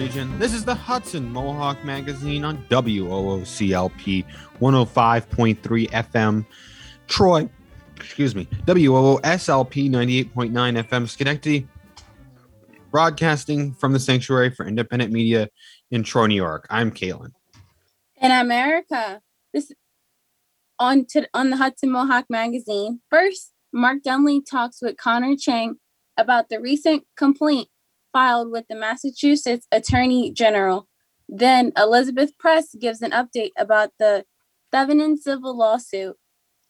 region. This is the Hudson Mohawk Magazine on WOOCLP 105.3 FM Troy. Excuse me, WOOSLP 98.9 FM Schenectady. Broadcasting from the Sanctuary for Independent Media in Troy, New York. I'm Caelan. and Erika, this on to on the Hudson Mohawk magazine. First, Mark Dunlea talks with Connor Chang about the recent complaint filed with the Massachusetts Attorney General. Then Elizabeth Press gives an update about the Thevenin civil lawsuit.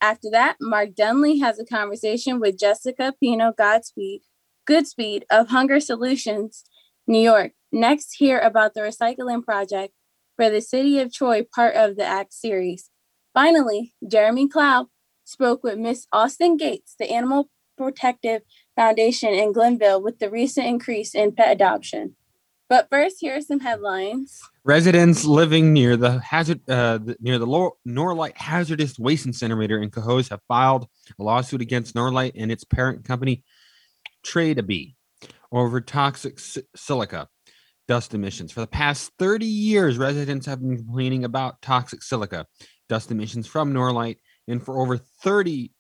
After that, Mark Dunlea has a conversation with Jessica Pino Godspeed, Goodspeed of Hunger Solutions, New York. Next, hear about the recycling project for the city of Troy, part of the ACT series. Finally, Jeremy Clowe spoke with Miss Austin Gates, the Animal Protective Foundation in Glenville, with the recent increase in pet adoption. But first, here are some headlines. Residents living near the hazard uh, near the Norlite hazardous waste incinerator in Cohoes have filed a lawsuit against Norlite and its parent company, Tradebe over toxic si- silica dust emissions. For the past 30 years, residents have been complaining about toxic silica dust emissions from Norlite, and for over 30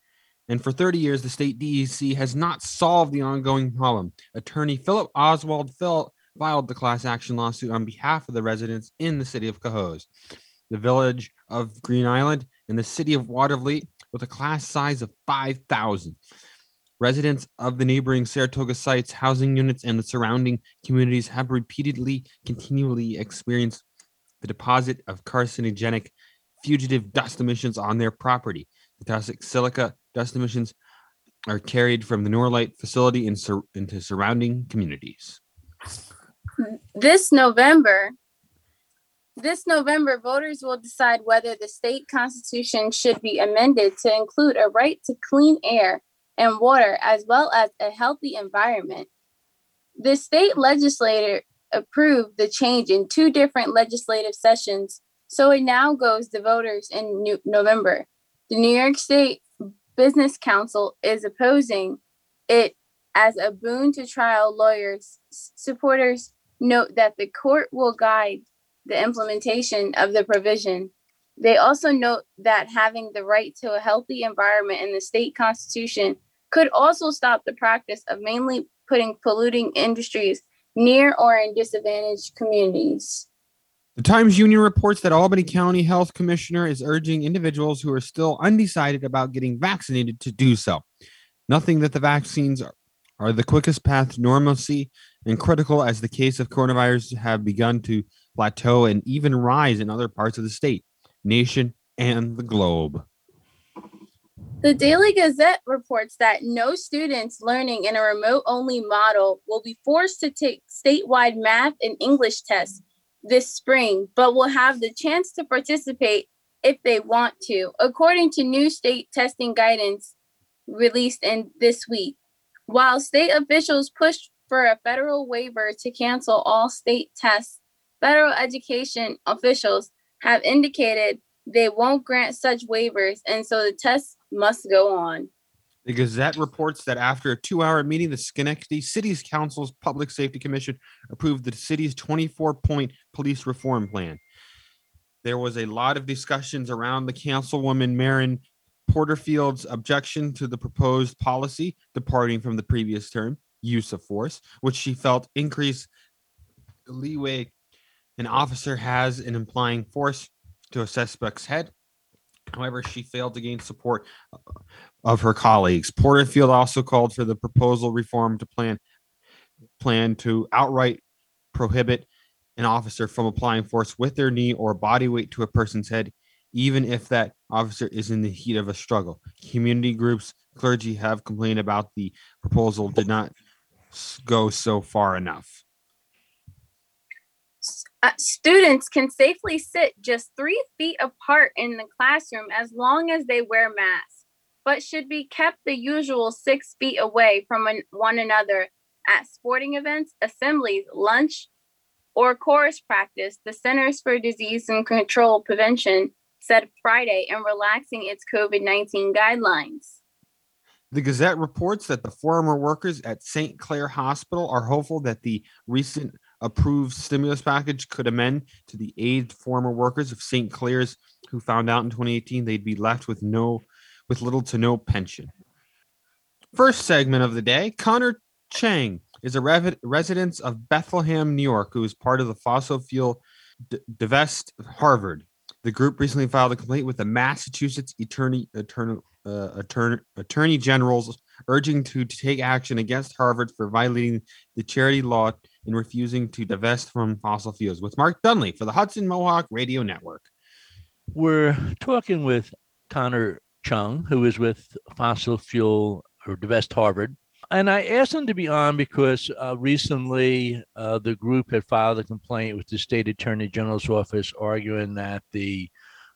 and for 30 years, the state DEC has not solved the ongoing problem. Attorney Philip Oswald Phil filed the class action lawsuit on behalf of the residents in the city of Cohoes, the village of Green Island, and the city of Watervliet with a class size of 5,000. Residents of the neighboring Saratoga sites, housing units, and the surrounding communities have repeatedly, continually experienced the deposit of carcinogenic fugitive dust emissions on their property. The toxic silica dust emissions are carried from the Norlite facility in sur- into surrounding communities. This November, this November, voters will decide whether the state constitution should be amended to include a right to clean air and water, as well as a healthy environment. The state legislature approved the change in two different legislative sessions, so it now goes to voters in November. The New York State Business Council is opposing it as a boon to trial lawyers. Supporters note that the court will guide the implementation of the provision. They also note that having the right to a healthy environment in the state constitution could also stop the practice of mainly putting polluting industries near or in disadvantaged communities. The Times Union reports that Albany County Health Commissioner is urging individuals who are still undecided about getting vaccinated to do so. Nothing that the vaccines are, the quickest path to normalcy and critical as the case of coronavirus have begun to plateau and even rise in other parts of the state, nation, and the globe. The Daily Gazette reports that no students learning in a remote only model will be forced to take statewide math and English tests this spring, but will have the chance to participate if they want to, according to new state testing guidance released in this week. While state officials pushed for a federal waiver to cancel all state tests, federal education officials have indicated they won't grant such waivers, and so the tests must go on. The Gazette reports that after a two hour meeting, the Schenectady City's Council's Public Safety Commission approved the city's 24 point police reform plan. There was a lot of discussions around the councilwoman Marion Porterfield's objection to the proposed policy departing from the previous term, use of force, which she felt increased leeway an officer has in applying force to a suspect's head. However, she failed to gain support uh, of her colleagues. Porterfield also called for the proposal reform to plan plan to outright prohibit an officer from applying force with their knee or body weight to a person's head, even if that officer is in the heat of a struggle. Community groups, clergy have complained about the proposal did not go so far enough. Uh, students can safely sit just three feet apart in the classroom as long as they wear masks, but should be kept the usual six feet away from an- one another at sporting events, assemblies, lunch, or chorus practice. The Centers for Disease and Control Prevention said Friday in relaxing its COVID 19 guidelines. The Gazette reports that the former workers at St. Clare Hospital are hopeful that the recent approved stimulus package could amend to the aid former workers of St. Clare's who found out in 2018 they'd be left with no with little to no pension. First segment of the day, Connor Chang is a rev- resident of Bethlehem, New York, who is part of the fossil fuel d- divest Harvard. The group recently filed a complaint with the Massachusetts Attorney Attorney uh, Attorney, Attorney General's urging to, to take action against Harvard for violating the charity law in refusing to divest from fossil fuels. With Mark Dunlea for the Hudson Mohawk Radio Network. We're talking with Connor Chung, who is with Fossil Fuel or Divest Harvard. And I asked them to be on because uh, recently uh, the group had filed a complaint with the state attorney general's office arguing that the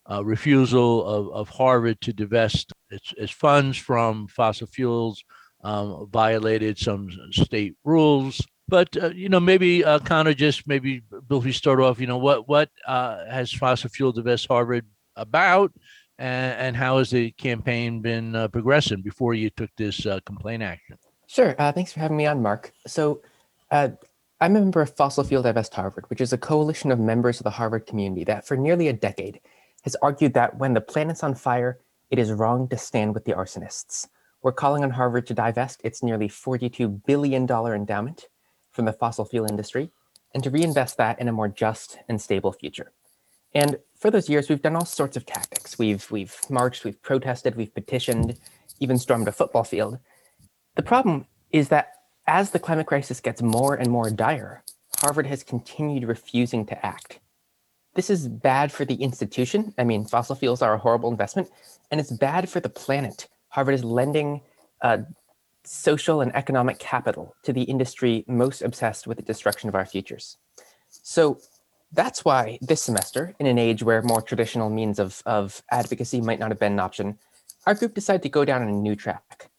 uh, refusal of, of Harvard to divest its, its funds from fossil fuels um, violated some state rules. But uh, you know, maybe uh, Connor, just maybe Bill, we start off. You know, what what uh, has fossil fuel divest Harvard about, and, and how has the campaign been uh, progressing before you took this uh, complaint action? Sure. Uh, thanks for having me on, Mark. So, uh, I'm a member of Fossil Fuel Divest Harvard, which is a coalition of members of the Harvard community that, for nearly a decade, has argued that when the planet's on fire, it is wrong to stand with the arsonists. We're calling on Harvard to divest its nearly $42 billion endowment from the fossil fuel industry and to reinvest that in a more just and stable future. And for those years, we've done all sorts of tactics. We've, we've marched, we've protested, we've petitioned, even stormed a football field. The problem is that as the climate crisis gets more and more dire, Harvard has continued refusing to act. This is bad for the institution. I mean, fossil fuels are a horrible investment, and it's bad for the planet. Harvard is lending uh, social and economic capital to the industry most obsessed with the destruction of our futures. So that's why this semester, in an age where more traditional means of, of advocacy might not have been an option, our group decided to go down a new track,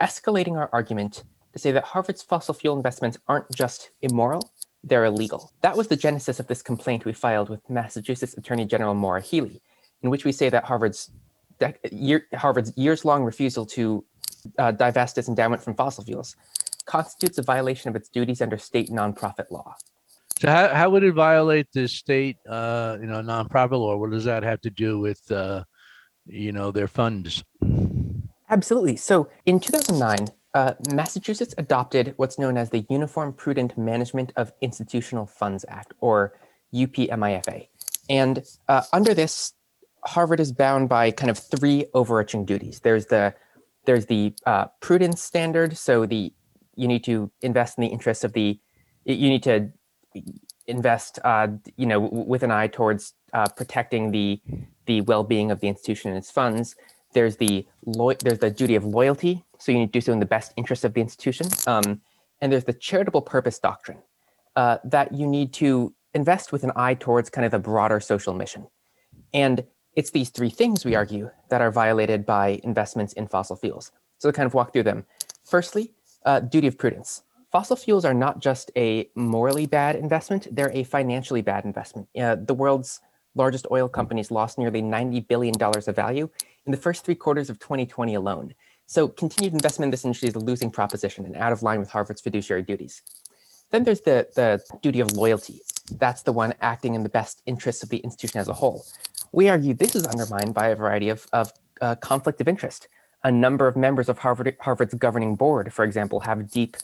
escalating our argument to say that Harvard's fossil fuel investments aren't just immoral, they're illegal. That was the genesis of this complaint we filed with Massachusetts Attorney General Maura Healey, in which we say that Harvard's, year, Harvard's years-long refusal to uh, divest its endowment from fossil fuels constitutes a violation of its duties under state nonprofit law. So how, how would it violate the state, uh, you know, nonprofit law? What does that have to do with, uh, you know, their funds? Absolutely. So in 2009, uh, Massachusetts adopted what's known as the Uniform Prudent Management of Institutional Funds Act, or UPMIFA. And uh, under this, Harvard is bound by kind of three overarching duties. There's the there's the uh, prudence standard. So the you need to invest in the interests of the you need to invest uh, you know with an eye towards uh, protecting the the well-being of the institution and its funds. There's the lo- there's the duty of loyalty. So you need to do so in the best interest of the institution. Um, and there's the charitable purpose doctrine uh, that you need to invest with an eye towards kind of the broader social mission. And it's these three things, we argue, that are violated by investments in fossil fuels. So to kind of walk through them. Firstly, uh, duty of prudence. Fossil fuels are not just a morally bad investment, they're a financially bad investment. Uh, the world's largest oil companies lost nearly $90 billion of value in the first three quarters of 2020 alone. So continued investment in this industry is a losing proposition and out of line with Harvard's fiduciary duties. Then there's the, the duty of loyalty. That's the one acting in the best interests of the institution as a whole. We argue this is undermined by a variety of, of uh, conflict of interest. A number of members of Harvard, Harvard's governing board, for example, have deep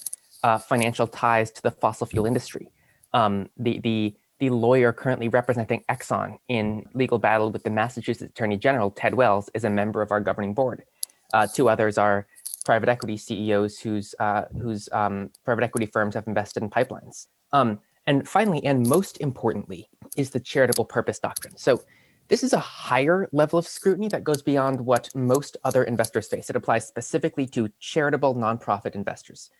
uh, financial ties to the fossil fuel industry. Um, the, the, the lawyer currently representing Exxon in legal battle with the Massachusetts Attorney General, Ted Wells, is a member of our governing board. Uh, two others are private equity CEOs whose, uh, whose um, private equity firms have invested in pipelines. Um, and finally, and most importantly, is the charitable purpose doctrine. So this is a higher level of scrutiny that goes beyond what most other investors face. It applies specifically to charitable nonprofit investors.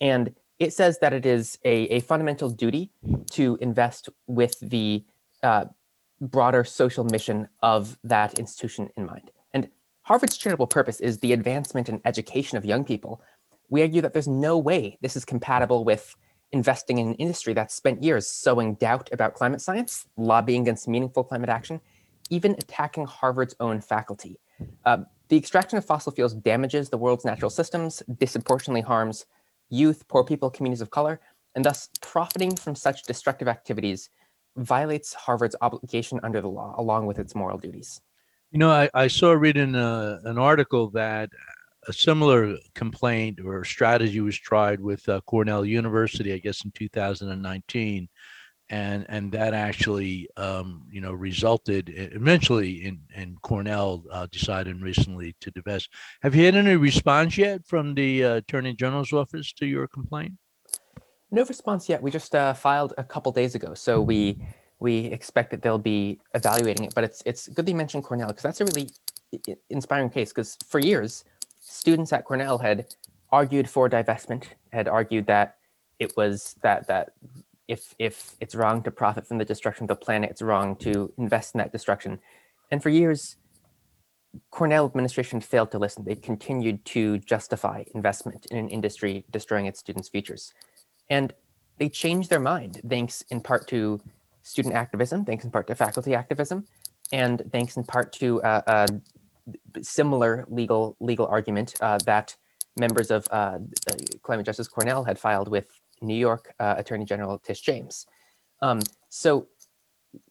And it says that it is a, a fundamental duty to invest with the uh, broader social mission of that institution in mind. And Harvard's charitable purpose is the advancement and education of young people. We argue that there's no way this is compatible with investing in an industry that's spent years sowing doubt about climate science, lobbying against meaningful climate action, even attacking Harvard's own faculty. Uh, the extraction of fossil fuels damages the world's natural systems, disproportionately harms youth, poor people, communities of color, and thus profiting from such destructive activities violates Harvard's obligation under the law, along with its moral duties. You know, I, I saw reading uh, an article that a similar complaint or strategy was tried with uh, Cornell University, I guess, in 2019, and and that actually, um, you know, resulted eventually in in Cornell uh, deciding recently to divest. Have you had any response yet from the uh, Attorney General's office to your complaint? No response yet. We just uh, filed a couple days ago, so we we expect that they'll be evaluating it. But it's it's good that you mentioned Cornell because that's a really inspiring case. Because for years, students at Cornell had argued for divestment, had argued that it was that that if if it's wrong to profit from the destruction of the planet, it's wrong to invest in that destruction. And for years, Cornell administration failed to listen. They continued to justify investment in an industry destroying its students' futures. And they changed their mind, thanks in part to student activism, thanks in part to faculty activism, and thanks in part to uh, a similar legal legal argument uh, that members of uh, uh, Climate Justice Cornell had filed with New York uh, Attorney General Tish James. Um, so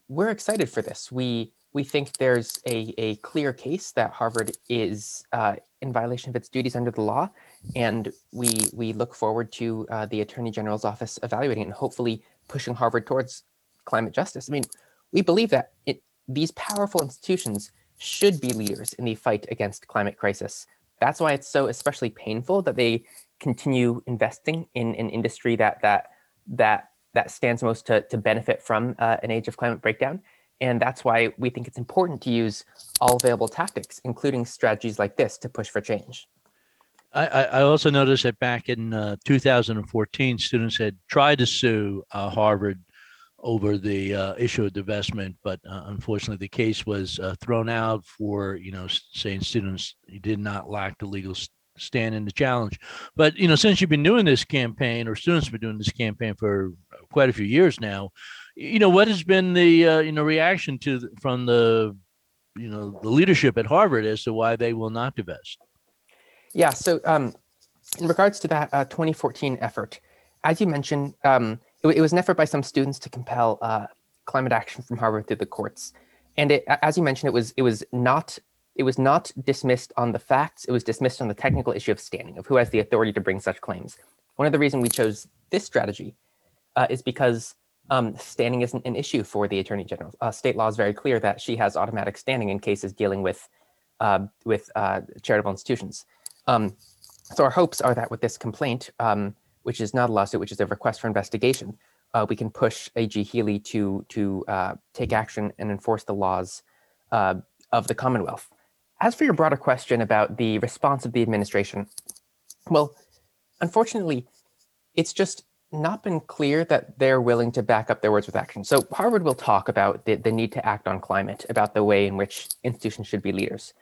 we're excited for this. We we think there's a, a clear case that Harvard is uh, in violation of its duties under the law, and we we look forward to uh, the Attorney General's office evaluating and hopefully pushing Harvard towards climate justice. I mean, we believe that it, these powerful institutions should be leaders in the fight against climate crisis. That's why it's so especially painful that they continue investing in an industry that that that that stands most to, to benefit from uh, an age of climate breakdown. And that's why we think it's important to use all available tactics, including strategies like this, to push for change. I, I also noticed that back in uh, 2014, students had tried to sue uh, Harvard over the uh, issue of divestment, but uh, unfortunately, the case was uh, thrown out for you know saying students did not lack the legal stand in the challenge. But you know, since you've been doing this campaign, or students have been doing this campaign for quite a few years now, you know, what has been the uh, you know reaction to the, from the you know the leadership at Harvard as to why they will not divest? Yeah. So, um, in regards to that uh, 2014 effort, as you mentioned, um, it, it was an effort by some students to compel uh, climate action from Harvard through the courts, and it, as you mentioned, it was it was not it was not dismissed on the facts. It was dismissed on the technical issue of standing, of who has the authority to bring such claims. One of the reasons we chose this strategy uh, is because um, standing isn't an issue for the attorney general. Uh, state law is very clear that she has automatic standing in cases dealing with uh, with charitable institutions. Um, so our hopes are that with this complaint, um, which is not a lawsuit, which is a request for investigation, uh, we can push AG Healey to to uh, take action and enforce the laws uh, of the Commonwealth. As for your broader question about the response of the administration, well, unfortunately, it's just not been clear that they're willing to back up their words with action. So Harvard will talk about the, the need to act on climate, about the way in which institutions should be leaders.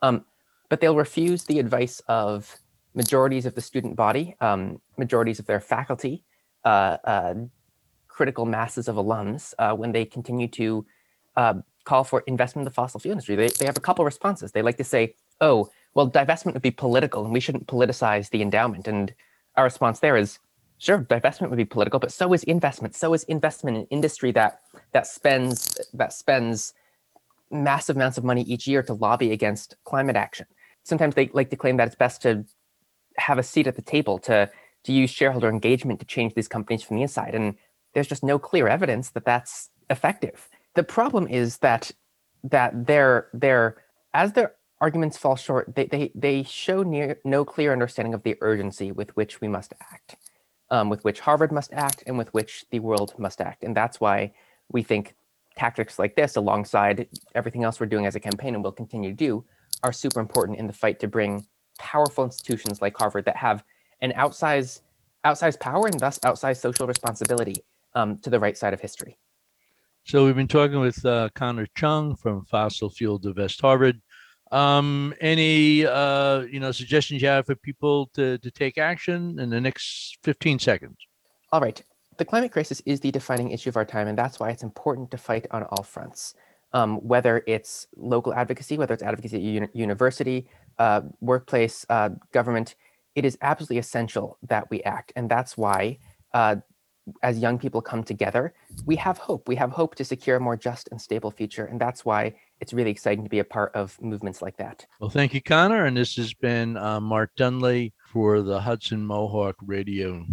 Um, but they'll refuse the advice of majorities of the student body, um, majorities of their faculty, uh, uh, critical masses of alums uh, when they continue to uh, call for investment in the fossil fuel industry. They, they have a couple responses. They like to say, oh, well, divestment would be political and we shouldn't politicize the endowment. And our response there is, sure, divestment would be political, but so is investment. So is investment in industry that that spends that spends massive amounts of money each year to lobby against climate action. Sometimes they like to claim that it's best to have a seat at the table to to use shareholder engagement to change these companies from the inside. And there's just no clear evidence that that's effective. The problem is that that their their as their arguments fall short, they they they show near no clear understanding of the urgency with which we must act, um, with which Harvard must act, and with which the world must act. And that's why we think tactics like this, alongside everything else we're doing as a campaign and will continue to do, are super important in the fight to bring powerful institutions like Harvard that have an outsized outsized power and thus outsized social responsibility um, to the right side of history. So we've been talking with uh, Connor Chung from Fossil Fuel Divest Harvard. Um, any uh, you know suggestions you have for people to to take action in the next 15 seconds? All right. The climate crisis is the defining issue of our time, and that's why it's important to fight on all fronts. Um, whether it's local advocacy, whether it's advocacy at uni- university, uh, workplace, uh, government, it is absolutely essential that we act. And that's why uh, as young people come together, we have hope. We have hope to secure a more just and stable future. And that's why it's really exciting to be a part of movements like that. Well, thank you, Connor. And this has been uh, Mark Dunlea for the Hudson Mohawk Radio.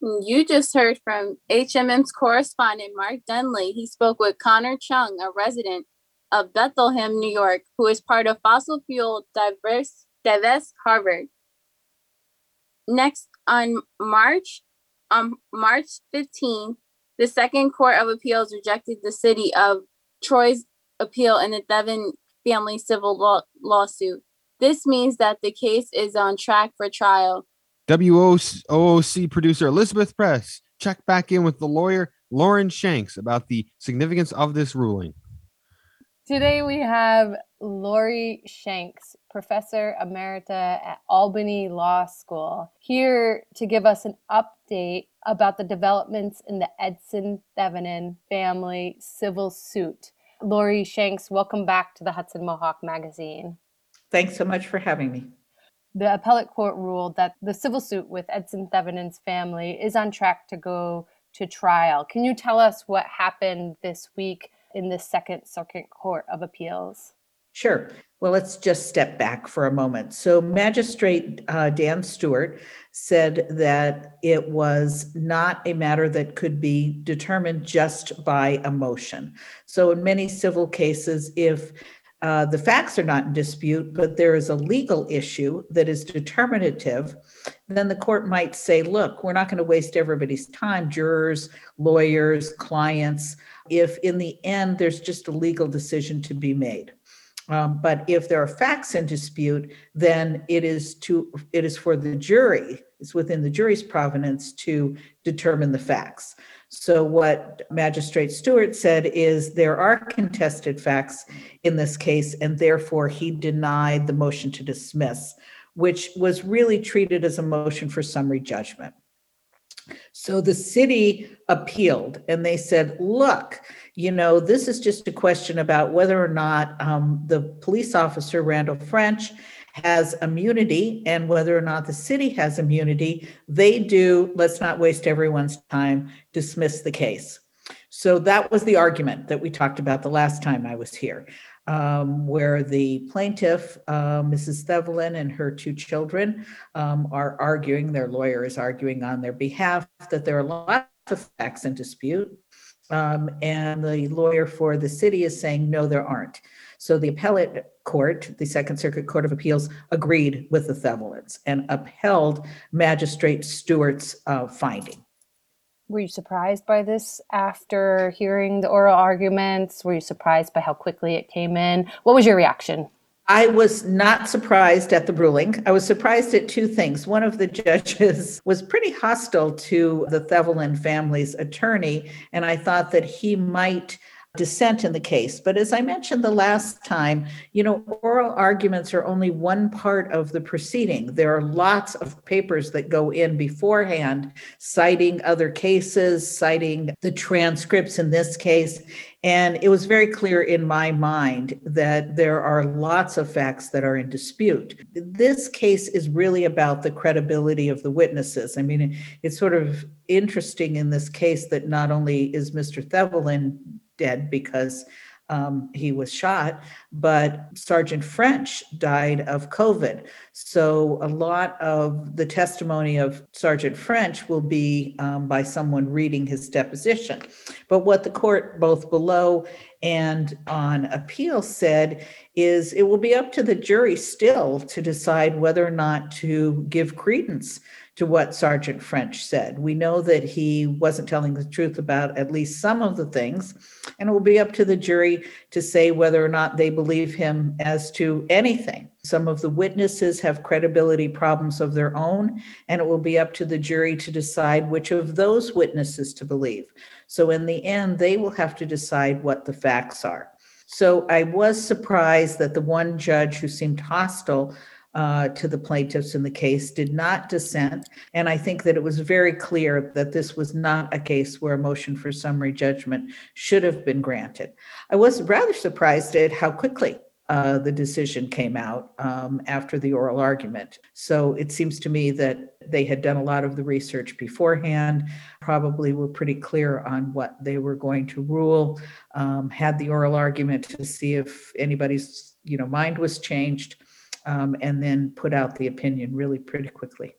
You just heard from HMM's correspondent Mark Dunlea. He spoke with Connor Chung, a resident of Bethlehem, New York, who is part of fossil fuel diverse divest Harvard. Next on March on March 15th, the Second Court of Appeals rejected the city of Troy's appeal in the Thevenin family civil law- lawsuit. This means that the case is on track for trial. WOOC producer Elizabeth Press checked back in with the lawyer Lauren Shanks about the significance of this ruling. Today we have Lori Shanks, Professor Emerita at Albany Law School, here to give us an update about the developments in the Edson Thevenin family civil suit. Lori Shanks, welcome back to the Hudson Mohawk Magazine. Thanks so much for having me. The appellate court ruled that the civil suit with Edson Thevenin's family is on track to go to trial. Can you tell us what happened this week in the Second Circuit Court of Appeals? Sure. Well, let's just step back for a moment. So, Magistrate uh, Dan Stewart said that it was not a matter that could be determined just by a motion. So, in many civil cases, if uh, the facts are not in dispute, but there is a legal issue that is determinative, then the court might say, look, we're not going to waste everybody's time, jurors, lawyers, clients, if in the end there's just a legal decision to be made. Um, but if there are facts in dispute, then it is to it is for the jury. It's within the jury's provenance to determine the facts. So what Magistrate Stewart said is there are contested facts in this case, and therefore he denied the motion to dismiss, which was really treated as a motion for summary judgment. So the city appealed and they said, look, you know, this is just a question about whether or not um, the police officer, Randall French, has immunity and whether or not the city has immunity. They do, let's not waste everyone's time, dismiss the case. So that was the argument that we talked about the last time I was here um, where the plaintiff, uh, Mrs. Thevenin, and her two children um, are arguing, their lawyer is arguing on their behalf that there are lots of facts in dispute. Um, and the lawyer for the city is saying, no, there aren't. So the appellate court, the Second Circuit Court of Appeals, agreed with the Thevenins and upheld Magistrate Stewart's uh, finding. Were you surprised by this after hearing the oral arguments? Were you surprised by how quickly it came in? What was your reaction? I was not surprised at the ruling. I was surprised at two things. One of the judges was pretty hostile to the Thevenin family's attorney, and I thought that he might dissent in the case. But as I mentioned the last time, you know, oral arguments are only one part of the proceeding. There are lots of papers that go in beforehand, citing other cases, citing the transcripts in this case. And it was very clear in my mind that there are lots of facts that are in dispute. This case is really about the credibility of the witnesses. I mean, it's sort of interesting in this case that not only is Mr. Thevenin dead because um, he was shot, but Sergeant French died of COVID. So a lot of the testimony of Sergeant French will be um, by someone reading his deposition. But what the court, both below and on appeal, said is it will be up to the jury still to decide whether or not to give credence to what Sergeant French said. We know that he wasn't telling the truth about at least some of the things, and it will be up to the jury to say whether or not they believe him as to anything. Some of the witnesses have credibility problems of their own, and it will be up to the jury to decide which of those witnesses to believe. So, in the end, they will have to decide what the facts are. So, I was surprised that the one judge who seemed hostile uh, to the plaintiffs in the case did not dissent. And I think that it was very clear that this was not a case where a motion for summary judgment should have been granted. I was rather surprised at how quickly uh, the decision came out um, after the oral argument. So it seems to me that they had done a lot of the research beforehand, probably were pretty clear on what they were going to rule, um, had the oral argument to see if anybody's, you know, mind was changed, um, and then put out the opinion really pretty quickly.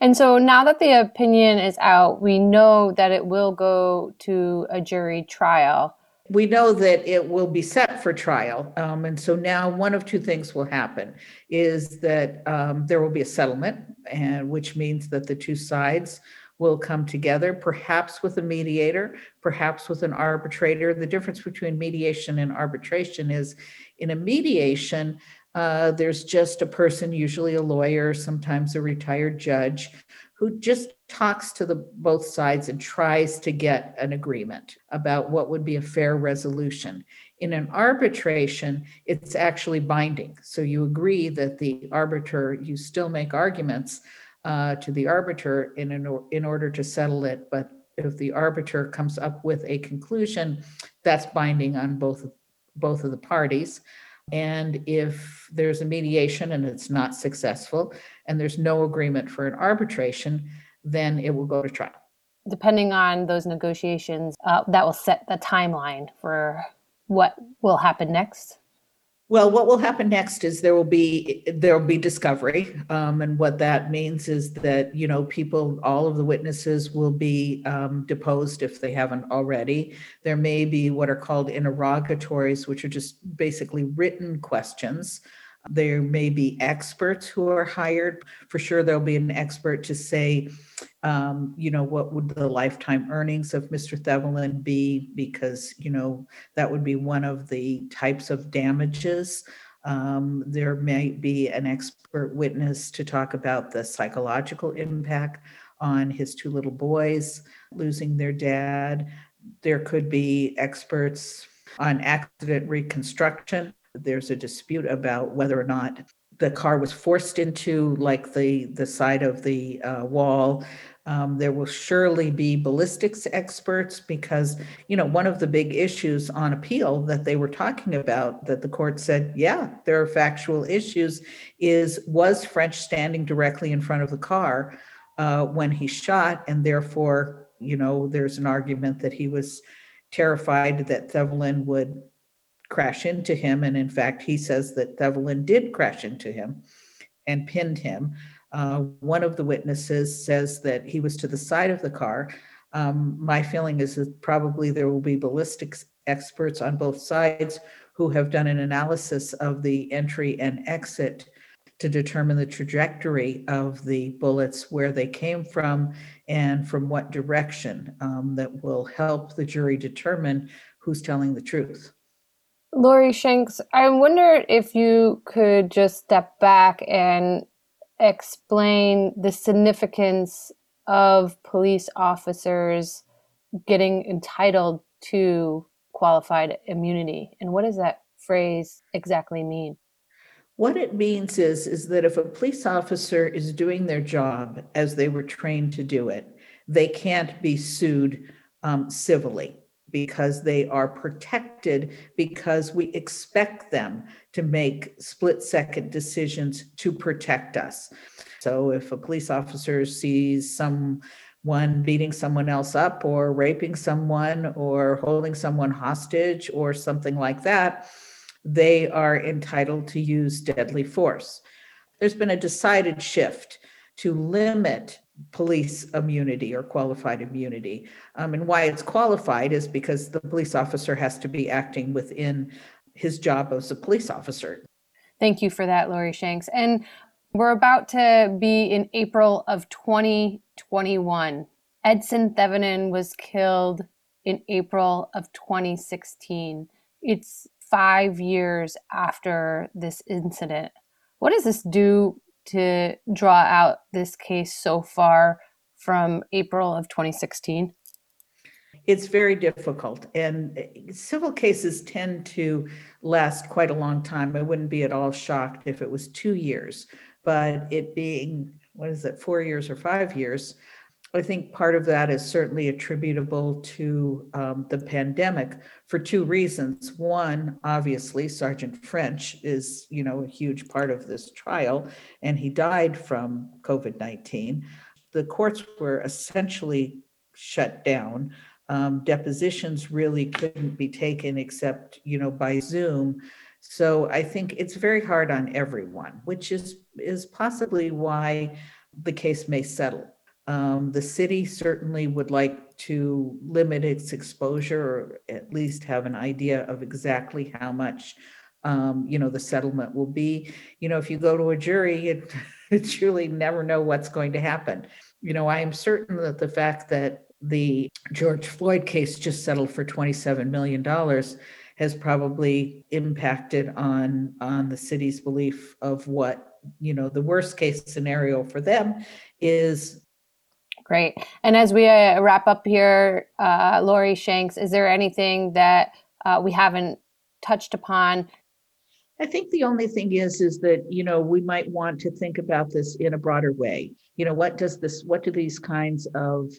And so now that the opinion is out, we know that it will go to a jury trial. We know that it will be set for trial. Um, and so now one of two things will happen is that um, there will be a settlement, and which means that the two sides will come together, perhaps with a mediator, perhaps with an arbitrator. The difference between mediation and arbitration is in a mediation, uh, there's just a person, usually a lawyer, sometimes a retired judge, who just talks to the both sides and tries to get an agreement about what would be a fair resolution. In an arbitration, it's actually binding. So you agree that the arbiter, you still make arguments uh, to the arbiter in, an, in order to settle it. But if the arbiter comes up with a conclusion, that's binding on both, both of the parties. And if there's a mediation and it's not successful, and there's no agreement for an arbitration, then it will go to trial. Depending on those negotiations, uh, that will set the timeline for what will happen next. Well, what will happen next is there will be, there will be discovery. Um, and what that means is that, you know, people, all of the witnesses will be um, deposed if they haven't already. There may be what are called interrogatories, which are just basically written questions. There may be experts who are hired. For sure, there'll be an expert to say, um, you know, what would the lifetime earnings of Mr. Thevenin be? Because, you know, that would be one of the types of damages. Um, there may be an expert witness to talk about the psychological impact on his two little boys losing their dad. There could be experts on accident reconstruction there's a dispute about whether or not the car was forced into like the the side of the uh, wall. Um, there will surely be ballistics experts because you know one of the big issues on appeal that they were talking about that the court said yeah there are factual issues is was French standing directly in front of the car uh, when he shot and therefore you know there's an argument that he was terrified that Thevenin would crash into him. And in fact, he says that Thevenin did crash into him and pinned him. Uh, one of the witnesses says that he was to the side of the car. Um, my feeling is that probably there will be ballistics experts on both sides who have done an analysis of the entry and exit to determine the trajectory of the bullets, where they came from, and from what direction um, that will help the jury determine who's telling the truth. Lori Shanks, I wonder if you could just step back and explain the significance of police officers getting entitled to qualified immunity. And what does that phrase exactly mean? What it means is, is that if a police officer is doing their job as they were trained to do it, they can't be sued um, civilly because they are protected because we expect them to make split second decisions to protect us. So if a police officer sees someone beating someone else up or raping someone or holding someone hostage or something like that, they are entitled to use deadly force. There's been a decided shift to limit police immunity or qualified immunity. Um, and why it's qualified is because the police officer has to be acting within his job as a police officer. Thank you for that, Lori Shanks. And we're about to be in April of 2021. Edson Thevenin was killed in April of 2016. It's five years after this incident. What does this do to draw out this case so far from April of 2016? It's very difficult, and eh, civil cases tend to last quite a long time. I wouldn't be at all shocked if it was two years, but it being, what is it, four years or five years, I think part of that is certainly attributable to um, the pandemic for two reasons. One, obviously, Sergeant French is, you know, a huge part of this trial, and he died from COVID 19. The courts were essentially shut down. Um, depositions really couldn't be taken except, you know, by Zoom. So I think it's very hard on everyone, which is is possibly why the case may settle. Um, the city certainly would like to limit its exposure or at least have an idea of exactly how much um, you know, the settlement will be. You know, if you go to a jury, it, it truly never know what's going to happen. You know, I am certain that the fact that the George Floyd case just settled for $27 million has probably impacted on on the city's belief of what you know the worst case scenario for them is Great. And as we uh, wrap up here, uh, Lori Shanks, is there anything that uh, we haven't touched upon? I think the only thing is, is that, you know, we might want to think about this in a broader way. You know, what does this, what do these kinds of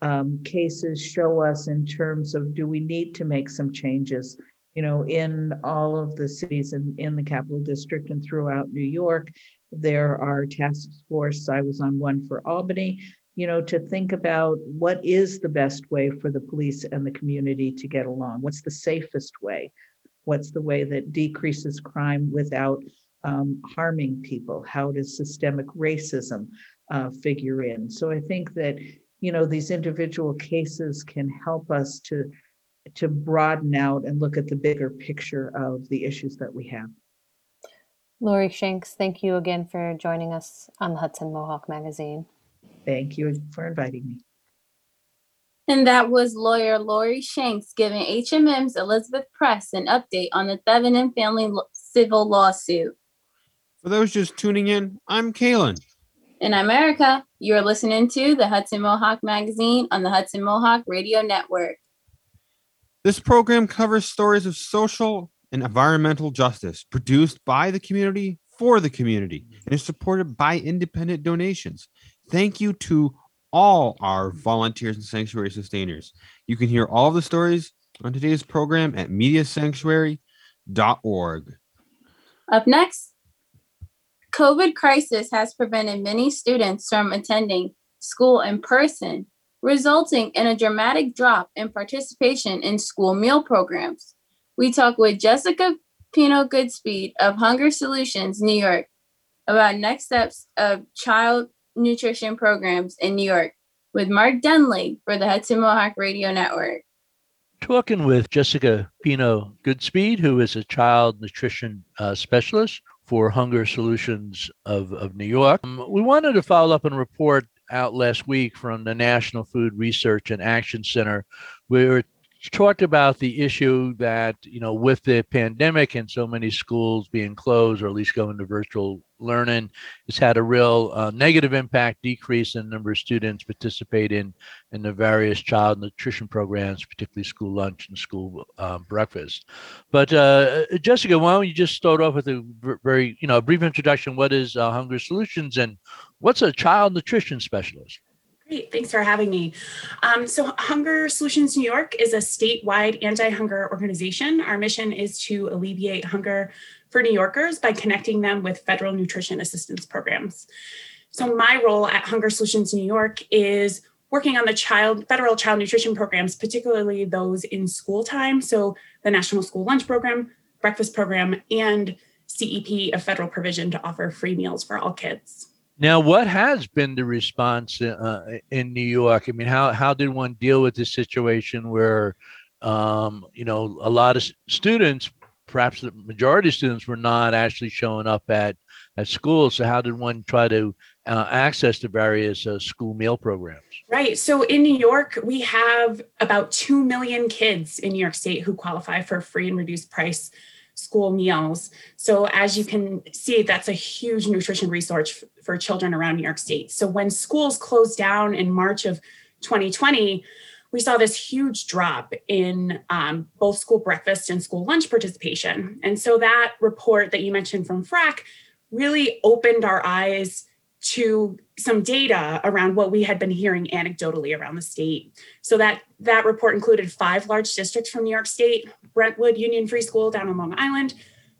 um, cases show us in terms of, do we need to make some changes? You know, in all of the cities in, in the capital district and throughout New York, there are task force. I was on one for Albany you know, to think about what is the best way for the police and the community to get along? What's the safest way? What's the way that decreases crime without um, harming people? How does systemic racism uh, figure in? So I think that, you know, these individual cases can help us to to broaden out and look at the bigger picture of the issues that we have. Lori Shanks, thank you again for joining us on the Hudson Mohawk Magazine. Thank you for inviting me. And that was lawyer Lori Shanks giving HMM's Elizabeth Press an update on the Thevenin family lo- civil lawsuit. For those just tuning in, I'm Caelan. and Erika, you're listening to the Hudson Mohawk Magazine on the Hudson Mohawk Radio Network. This program covers stories of social and environmental justice produced by the community for the community and is supported by independent donations. Thank you to all our volunteers and sanctuary sustainers. You can hear all the stories on today's program at mediasanctuary.org. Up next, COVID crisis has prevented many students from attending school in person, resulting in a dramatic drop in participation in school meal programs. We talk with Jessica Pino Goodspeed of Hunger Solutions New York about next steps of child nutrition programs in New York with Mark Dunlea for the Hudson Mohawk Radio Network. Talking with Jessica Pino Goodspeed, who is a child nutrition uh, specialist for Hunger Solutions of, of New York. Um, we wanted to follow up and report out last week from the National Food Research and Action Center. We were talked about the issue that you know with the pandemic and so many schools being closed or at least going to virtual learning it's had a real uh, negative impact decrease in the number of students participating in the various child nutrition programs particularly school lunch and school um, breakfast. But uh, jessica why don't you just start off with a very you know a brief introduction. What is uh, hunger solutions and what's a child nutrition specialist Great, thanks for having me. Um, so, Hunger Solutions New York is a statewide anti hunger organization. Our mission is to alleviate hunger for New Yorkers by connecting them with federal nutrition assistance programs. So, my role at Hunger Solutions New York is working on the child federal child nutrition programs, particularly those in school time. So, the National School Lunch Program, Breakfast Program, and CEP, a federal provision to offer free meals for all kids. Now, what has been the response uh, in New York? I mean, how how did one deal with this situation where, um, you know, a lot of students, perhaps the majority of students, were not actually showing up at at school. So, how did one try to uh, access the various uh, school meal programs? Right. So, in New York, we have about two million kids in New York State who qualify for free and reduced price school meals. So, as you can see, that's a huge nutrition resource for children around New York State. So, when schools closed down in March of 2020, we saw this huge drop in um, both school breakfast and school lunch participation. And so, that report that you mentioned from FRAC really opened our eyes to some data around what we had been hearing anecdotally around the state. So that that report included five large districts from New York State: Brentwood Union Free School down on Long Island,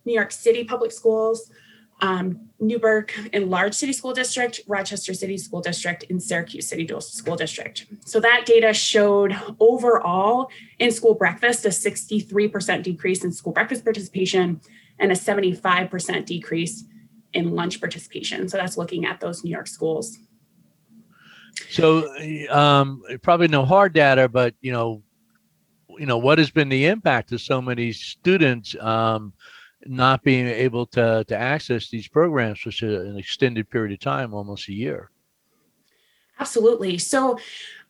New York City Public Schools, um, Newburgh Enlarged City School District, Rochester City School District, and Syracuse City School District. So that data showed overall in school breakfast a 63% decrease in school breakfast participation and a 75% decrease in lunch participation. So that's looking at those New York schools. So, um, probably no hard data, but you know, you know, what has been the impact of so many students um, not being able to to access these programs for an extended period of time, almost a year? Absolutely. So,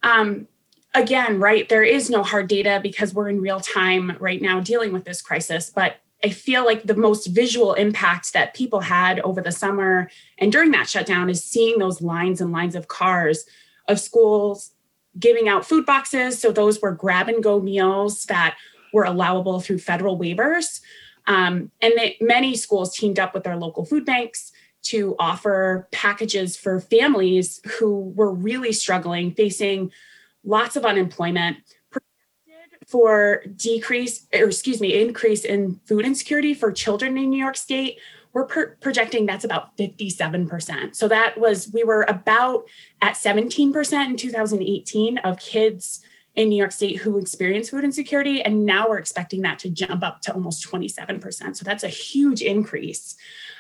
um, again, right, there is no hard data because we're in real time right now dealing with this crisis, but I feel like the most visual impact that people had over the summer and during that shutdown is seeing those lines and lines of cars of schools giving out food boxes. So those were grab and go meals that were allowable through federal waivers. Um, and they, many schools teamed up with their local food banks to offer packages for families who were really struggling, facing lots of unemployment, for decrease or excuse me increase in food insecurity for children in new york state we're projecting that's about 57% so that was we were about at 17% in 2018 of kids in new york state who experience food insecurity and now we're expecting that to jump up to almost 27% so that's a huge increase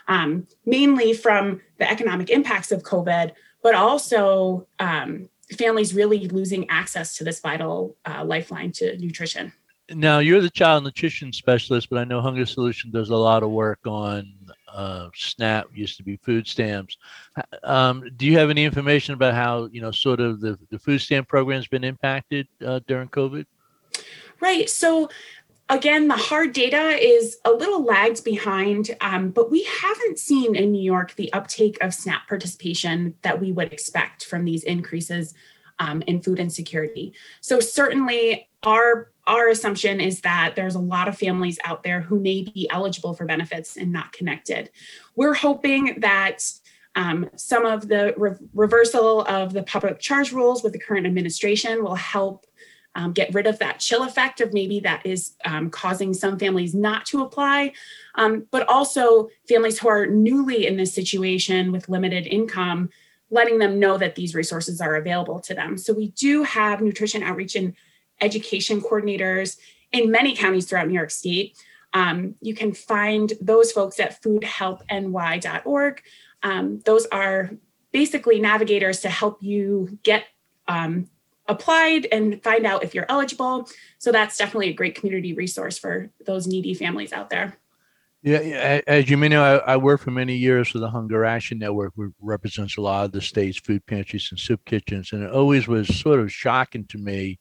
um, mainly from the economic impacts of covid but also um, families really losing access to this vital uh, lifeline to nutrition. Now, you're the child nutrition specialist, but I know Hunger Solution does a lot of work on uh, SNAP, used to be food stamps. Um, do you have any information about how, you know, sort of the, the food stamp program has been impacted uh, during COVID? Right. So again, the hard data is a little lagged behind, um, but we haven't seen in New York the uptake of SNAP participation that we would expect from these increases um, in food insecurity. So certainly, our our assumption is that there's a lot of families out there who may be eligible for benefits and not connected. We're hoping that um, some of the re- reversal of the public charge rules with the current administration will help um, get rid of that chill effect of maybe that is um, causing some families not to apply, um, but also families who are newly in this situation with limited income, letting them know that these resources are available to them. So we do have nutrition outreach and education coordinators in many counties throughout New York State. Um, you can find those folks at foodhelpny.org. Um, those are basically navigators to help you get um, applied and find out if you're eligible. So that's definitely a great community resource for those needy families out there. Yeah, as you may know, I, I worked for many years for the Hunger Action Network, which represents a lot of the state's food pantries and soup kitchens, and it always was sort of shocking to me,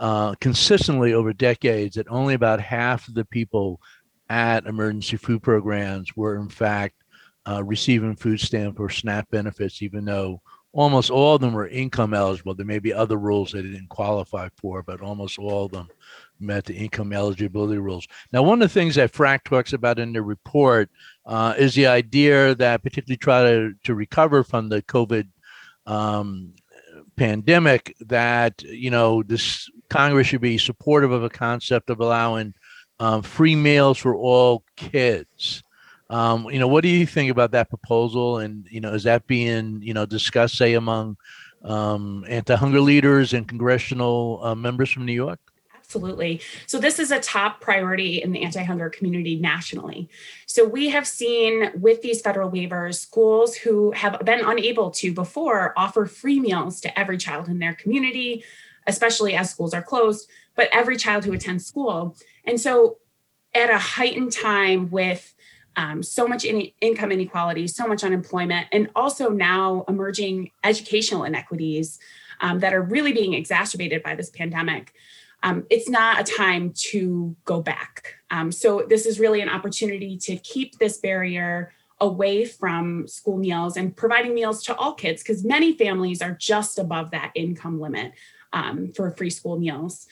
uh, consistently over decades, that only about half of the people at emergency food programs were in fact uh, receiving food stamp or SNAP benefits, even though almost all of them were income eligible. There may be other rules that they didn't qualify for, but almost all of them met the income eligibility rules. Now, one of the things that FRAC talks about in the report uh, is the idea that, particularly try to, to recover from the COVID um, pandemic, that you know this Congress should be supportive of a concept of allowing um, free meals for all kids. Um, you know, what do you think about that proposal? And you know, is that being you know discussed, say, among um, anti-hunger leaders and congressional uh, members from New York? Absolutely. So, this is a top priority in the anti hunger community nationally. So, we have seen with these federal waivers, schools who have been unable to before offer free meals to every child in their community, especially as schools are closed, but every child who attends school. And so, at a heightened time with um, so much in- income inequality, so much unemployment, and also now emerging educational inequities um, that are really being exacerbated by this pandemic. Um, it's not a time to go back. Um, so, this is really an opportunity to keep this barrier away from school meals and providing meals to all kids because many families are just above that income limit um, for free school meals.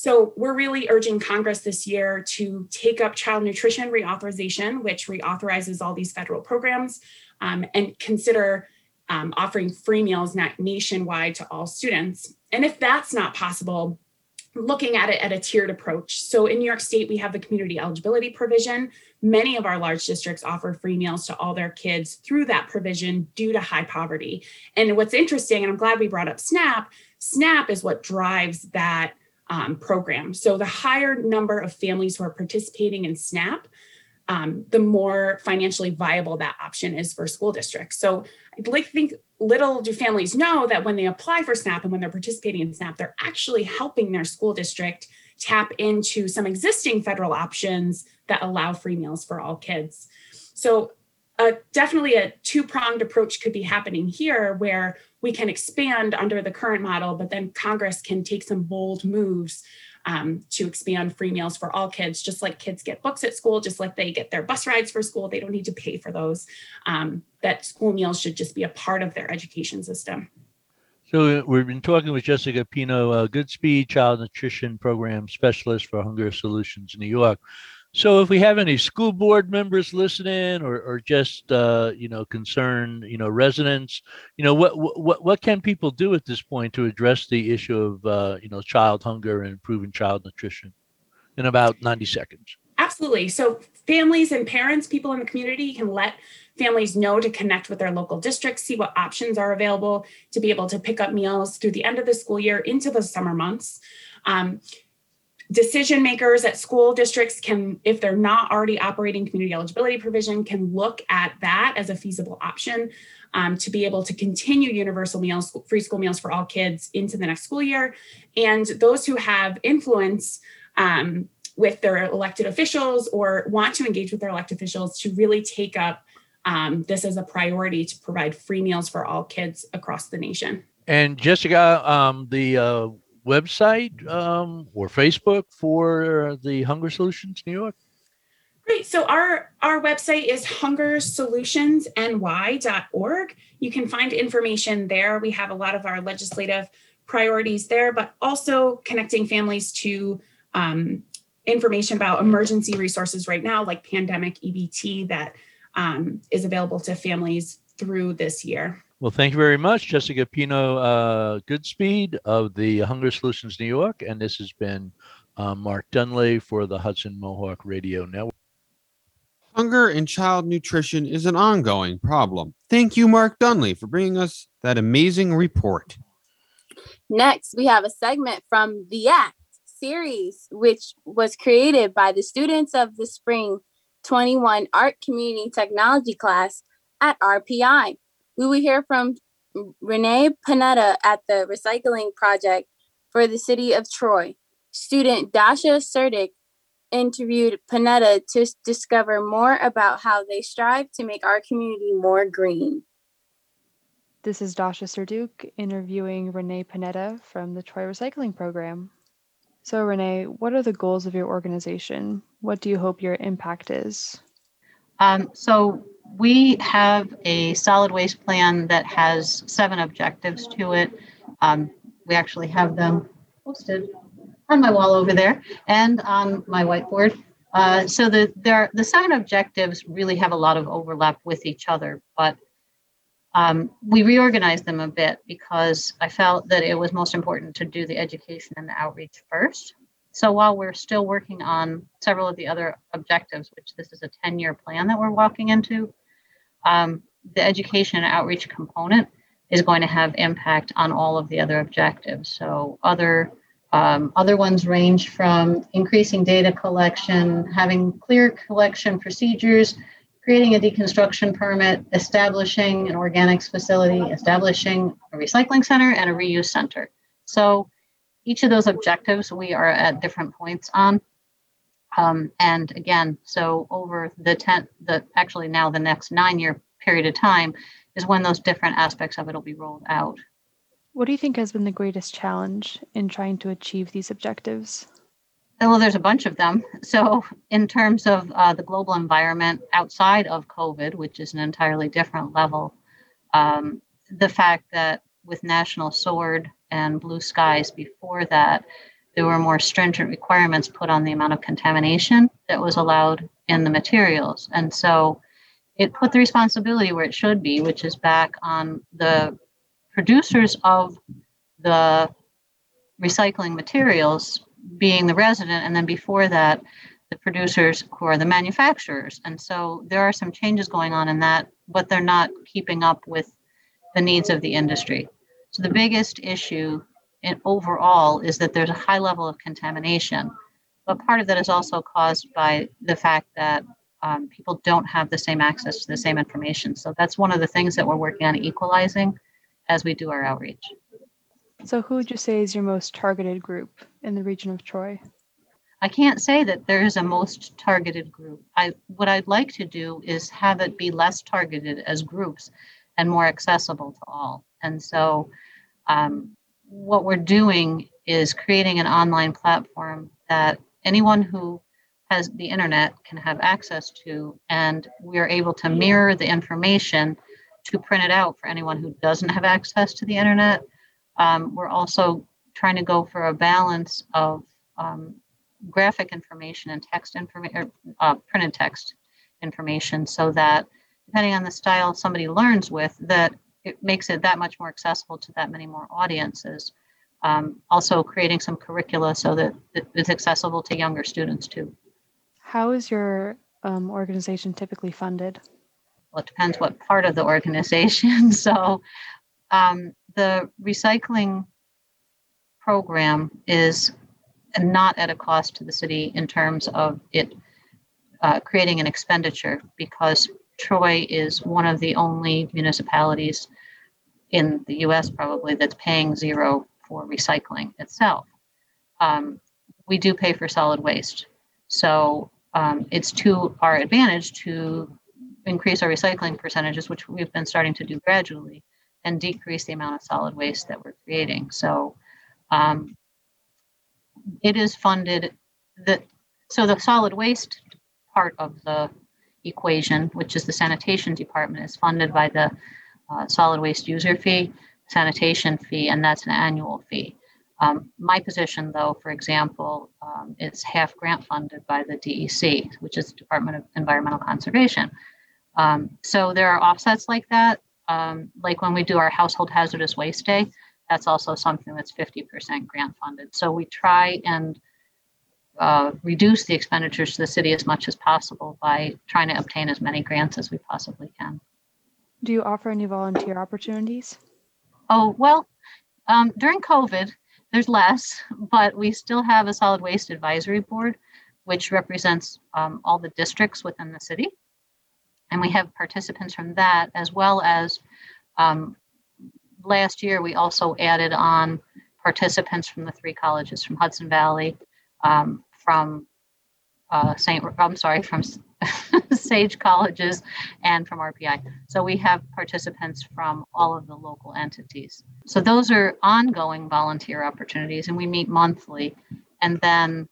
So we're really urging Congress this year to take up child nutrition reauthorization, which reauthorizes all these federal programs, um, and consider um, offering free meals nationwide to all students. And if that's not possible, looking at it at a tiered approach. So in New York State, we have the community eligibility provision. Many of our large districts offer free meals to all their kids through that provision due to high poverty. And what's interesting, and I'm glad we brought up SNAP, SNAP is what drives that um, program. So the higher number of families who are participating in SNAP, um, the more financially viable that option is for school districts. So I'd like to think little do families know that when they apply for SNAP and when they're participating in SNAP, they're actually helping their school district tap into some existing federal options that allow free meals for all kids. So definitely a two-pronged approach could be happening here where we can expand under the current model, but then Congress can take some bold moves um, to expand free meals for all kids, just like kids get books at school, just like they get their bus rides for school. They don't need to pay for those. Um, that school meals should just be a part of their education system. So uh, we've been talking with Jessica Pino, Goodspeed Child Nutrition Program Specialist for Hunger Solutions New York. So if we have any school board members listening or, or just, uh, you know, concerned, you know, residents, you know, what, what, what can people do at this point to address the issue of, uh, you know, child hunger and improving child nutrition in about 90 seconds? Absolutely. So families and parents, people in the community can let families know to connect with their local districts, see what options are available to be able to pick up meals through the end of the school year into the summer months. Um, decision makers at school districts can, if they're not already operating community eligibility provision, can look at that as a feasible option um, to be able to continue universal meals, free school meals for all kids into the next school year. And those who have influence um, with their elected officials or want to engage with their elected officials to really take up um, this as a priority to provide free meals for all kids across the nation. And Jessica, um, the uh, website um, or Facebook for the Hunger Solutions New York? Great. So our our website is hungersolutionsny.org. You can find information there. We have a lot of our legislative priorities there, but also connecting families to um, information about emergency resources right now, like pandemic EBT, that um, is available to families through this year. Well, thank you very much, Jessica Pino uh, Goodspeed of the Hunger Solutions New York. And this has been uh, Mark Dunlea for the Hudson Mohawk Radio Network. Hunger and child nutrition is an ongoing problem. Thank you, Mark Dunlea, for bringing us that amazing report. Next, we have a segment from the ACT series, which was created by the students of the Spring 21 Art Community Technology class at RPI. We will hear from Renee Panetta at the Recycling Project for the City of Troy. Student Dasha Serdik interviewed Panetta to discover more about how they strive to make our community more green. This is Dasha Serduk interviewing Renee Panetta from the Troy Recycling Program. So, Renee, what are the goals of your organization? What do you hope your impact is? Um, so, we have a solid waste plan that has seven objectives to it. Um, we actually have them posted on my wall over there and on my whiteboard. Uh, so the there the seven objectives really have a lot of overlap with each other, but um, we reorganized them a bit because I felt that it was most important to do the education and the outreach first. So while we're still working on several of the other objectives, which this is a 10 year plan that we're walking into, um, the education and outreach component is going to have impact on all of the other objectives. So other um, other ones range from increasing data collection, having clear collection procedures, creating a deconstruction permit, establishing an organics facility, establishing a recycling center and a reuse center. So each of those objectives we are at different points on. Um, and again, so over the 10, the actually now the next nine year period of time is when those different aspects of it will be rolled out. What do you think has been the greatest challenge in trying to achieve these objectives? Well, there's a bunch of them. So, in terms of uh, the global environment outside of COVID, which is an entirely different level, um, the fact that with National Sword and Blue Skies before that, there were more stringent requirements put on the amount of contamination that was allowed in the materials. And so it put the responsibility where it should be, which is back on the producers of the recycling materials being the resident, and then before that, the producers who are the manufacturers. And so there are some changes going on in that, but they're not keeping up with the needs of the industry. So the biggest issue in overall is that there's a high level of contamination. But part of that is also caused by the fact that um, people don't have the same access to the same information. So that's one of the things that we're working on equalizing as we do our outreach. So, who would you say is your most targeted group in the region of Troy? I can't say that there is a most targeted group. I what I'd like to do is have it be less targeted as groups and more accessible to all. And so, um, what we're doing is creating an online platform that anyone who has the internet can have access to, and we are able to mirror the information to print it out for anyone who doesn't have access to the internet. Um, we're also trying to go for a balance of um, graphic information and text information, uh, printed text information, so that depending on the style somebody learns with, that it makes it that much more accessible to that many more audiences. Um, also, creating some curricula so that it's accessible to younger students too. How is your um, organization typically funded? Well, it depends what part of the organization. so, um, the recycling program is not at a cost to the city in terms of it uh, creating an expenditure because Troy is one of the only municipalities in the US probably that's paying zero for recycling itself. Um, we do pay for solid waste. So um, it's to our advantage to increase our recycling percentages, which we've been starting to do gradually, and decrease the amount of solid waste that we're creating. So um, it is funded that so the solid waste part of the equation, which is the sanitation department, is funded by the uh, solid waste user fee, sanitation fee, and that's an annual fee. Um, my position, though, for example, um, is half grant funded by the DEC, which is the Department of Environmental Conservation. Um, so there are offsets like that. Um, like when we do our Household Hazardous Waste Day, that's also something that's 50% grant funded. So we try and uh, reduce the expenditures to the city as much as possible by trying to obtain as many grants as we possibly can. Do you offer any volunteer opportunities? Oh, well, um, during COVID, there's less, but we still have a solid waste advisory board, which represents um, all the districts within the city. And we have participants from that, as well as um, last year, we also added on participants from the three colleges from Hudson Valley, um, from uh, St. I'm sorry, from Sage colleges and from RPI. So we have participants from all of the local entities. So those are ongoing volunteer opportunities, and we meet monthly. And then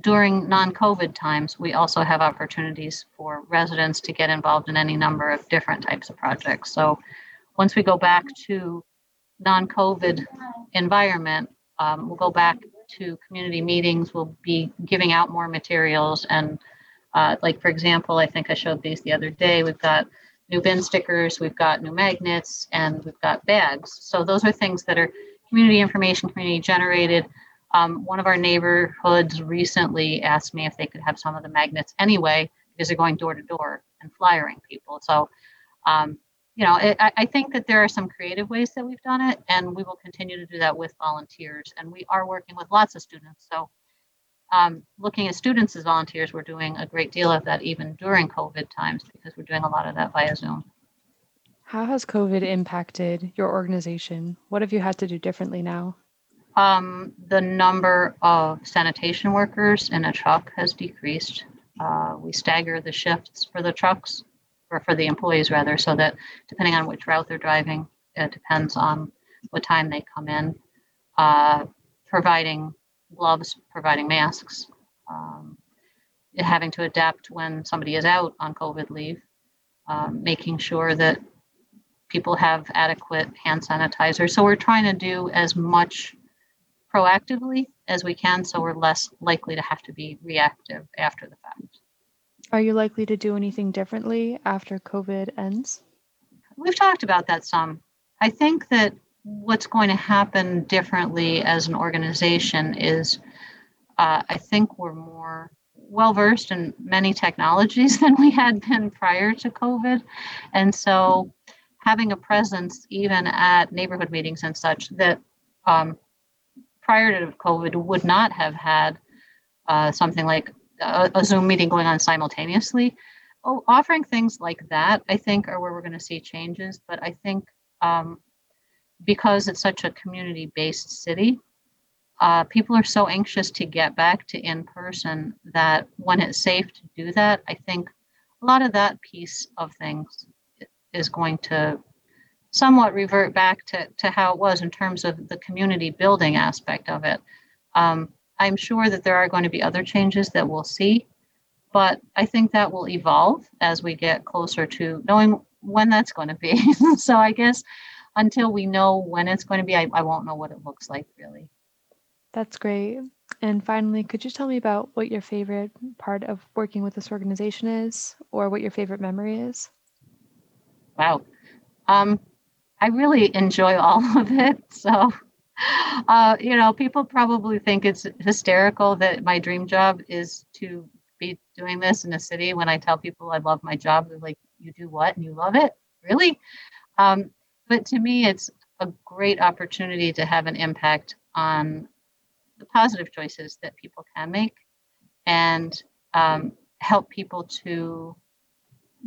during non COVID times, we also have opportunities for residents to get involved in any number of different types of projects. So once we go back to non COVID environment, um, we'll go back to community meetings. We'll be giving out more materials. And, uh, like, for example, I think I showed these the other day. We've got new bin stickers, we've got new magnets, and we've got bags. So, those are things that are community information, community generated. Um, one of our neighborhoods recently asked me if they could have some of the magnets anyway, because they're going door to door and flyering people. So, um, you know, it, I, I think that there are some creative ways that we've done it, and we will continue to do that with volunteers. And we are working with lots of students. So, um, looking at students as volunteers, we're doing a great deal of that even during COVID times because we're doing a lot of that via Zoom. How has COVID impacted your organization? What have you had to do differently now? Um, the number of sanitation workers in a truck has decreased. Uh, we stagger the shifts for the trucks or for the employees rather, so that depending on which route they're driving, it depends on what time they come in. Uh, providing gloves, providing masks, um, having to adapt when somebody is out on COVID leave, um, making sure that people have adequate hand sanitizer. So we're trying to do as much proactively as we can so we're less likely to have to be reactive after the fact. Are you likely to do anything differently after COVID ends? We've talked about that some. I think that what's going to happen differently as an organization is uh, I think we're more well versed in many technologies than we had been prior to COVID. And so having a presence even at neighborhood meetings and such that um, prior to COVID would not have had uh, something like a, a, Zoom meeting going on simultaneously. Oh, offering things like that, I think, are where we're going to see changes. But I think um, because it's such a community based city, uh, people are so anxious to get back to in person that when it's safe to do that, I think a lot of that piece of things is going to somewhat revert back to, to how it was in terms of the community building aspect of it. Um, I'm sure that there are going to be other changes that we'll see, but I think that will evolve as we get closer to knowing when that's going to be. so I guess until we know when it's going to be, I, I won't know what it looks like really. That's great. And finally, could you tell me about what your favorite part of working with this organization is, or what your favorite memory is? Wow. Um, I really enjoy all of it. So, uh, you know, people probably think it's hysterical that my dream job is to be doing this in a city. When I tell people I love my job, they're like, "You do what? And you love it? Really?" Um, but to me, it's a great opportunity to have an impact on the positive choices that people can make and um, help people to,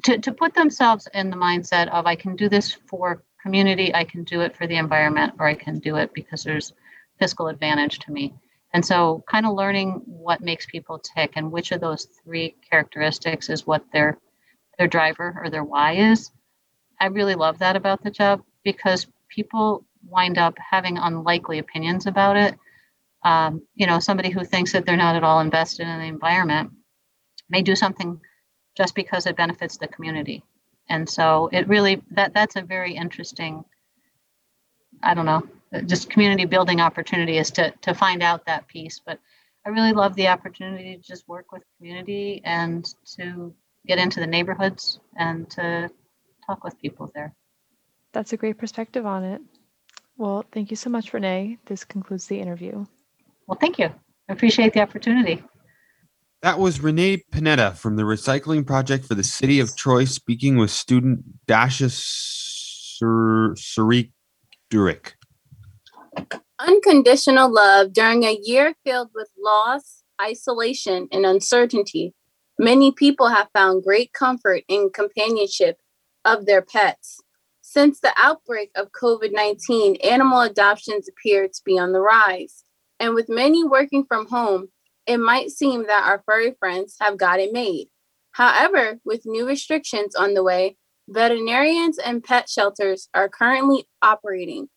to to put themselves in the mindset of I can do this for community, I can do it for the environment, or I can do it because there's fiscal advantage to me. And so kind of learning what makes people tick and which of those three characteristics is what their their driver or their why is. I really love that about the job because people wind up having unlikely opinions about it um, you know, somebody who thinks that they're not at all invested in the environment may do something just because it benefits the community. And so it really that that's a very interesting, I don't know, just community building opportunity is to to find out that piece. But I really love the opportunity to just work with community and to get into the neighborhoods and to talk with people there. That's a great perspective on it. Well, thank you so much, Renee. This concludes the interview. Well, thank you. I appreciate the opportunity. That was Renee Panetta from the Recycling Project for the City of Troy speaking with student Dasha Sarik Durek. Unconditional love during a year filled with loss, isolation, and uncertainty. Many people have found great comfort in companionship of their pets. Since the outbreak of COVID 19, animal adoptions appear to be on the rise. And with many working from home, it might seem that our furry friends have got it made. However, with new restrictions on the way, veterinarians and pet shelters are currently operating.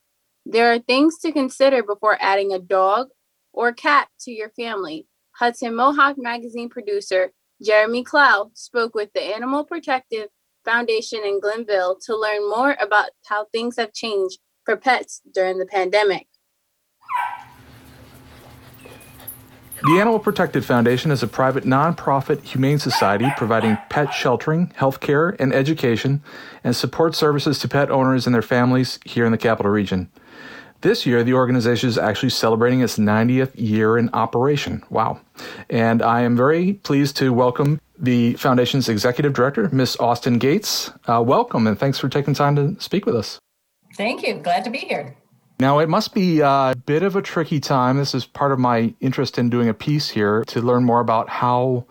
There are things to consider before adding a dog or cat to your family. Hudson Mohawk magazine producer Jeremy Clowe spoke with the Animal Protective Foundation in Glenville to learn more about how things have changed for pets during the pandemic. The Animal Protective Foundation is a private nonprofit humane society providing pet sheltering, health care, and education, and support services to pet owners and their families here in the capital region. This year, the organization is actually celebrating its 90th year in operation. Wow. And I am very pleased to welcome the foundation's executive director, Miss Austin Gates. Uh, welcome, and thanks for taking time to speak with us. Thank you. Glad to be here. Now, it must be a bit of a tricky time. This is part of my interest in doing a piece here to learn more about how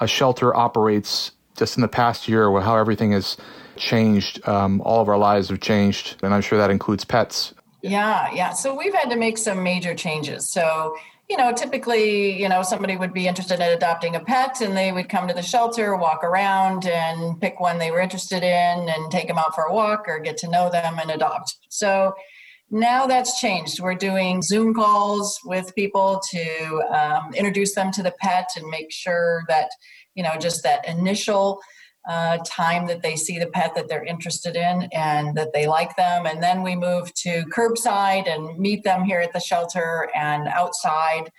a shelter operates just in the past year, how everything has changed. Um, all of our lives have changed, and I'm sure that includes pets. Yeah, yeah. So we've had to make some major changes. So, you know, typically, you know, somebody would be interested in adopting a pet and they would come to the shelter, walk around and pick one they were interested in and take them out for a walk or get to know them and adopt. So, now that's changed. We're doing Zoom calls with people to um, introduce them to the pet and make sure that, you know, just that initial uh, time that they see the pet that they're interested in and that they like them. And then we move to curbside and meet them here at the shelter and outside.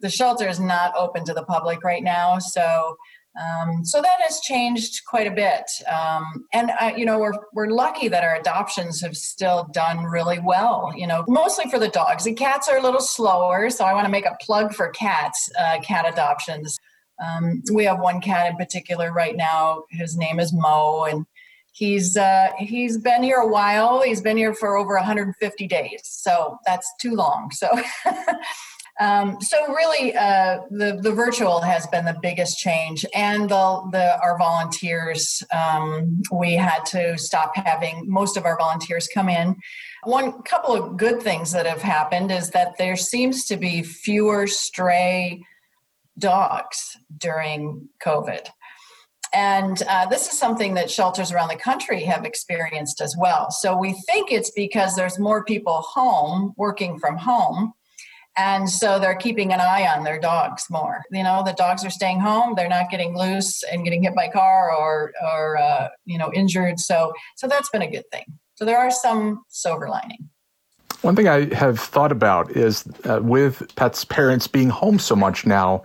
The shelter is not open to the public right now. So Um, so that has changed quite a bit. Um, and, uh, you know, we're, we're lucky that our adoptions have still done really well, you know, mostly for the dogs. The cats are a little slower. So I want to make a plug for cats, uh, cat adoptions. Um, we have one cat in particular right now. His name is Mo, and he's uh, he's been here a while. He's been here for over 150 days, so that's too long. So Um, so really, uh, the the virtual has been the biggest change, and the, the our volunteers. Um, we had to stop having most of our volunteers come in. One couple of good things that have happened is that there seems to be fewer stray dogs during COVID. And uh, this is something that shelters around the country have experienced as well. So we think it's because there's more people home working from home and so they're keeping an eye on their dogs more. You know the dogs are staying home. They're not getting loose and getting hit by car or or uh, you know injured. So so that's been a good thing. So there are some silver lining. One thing I have thought about is uh, with pets' parents being home so much now,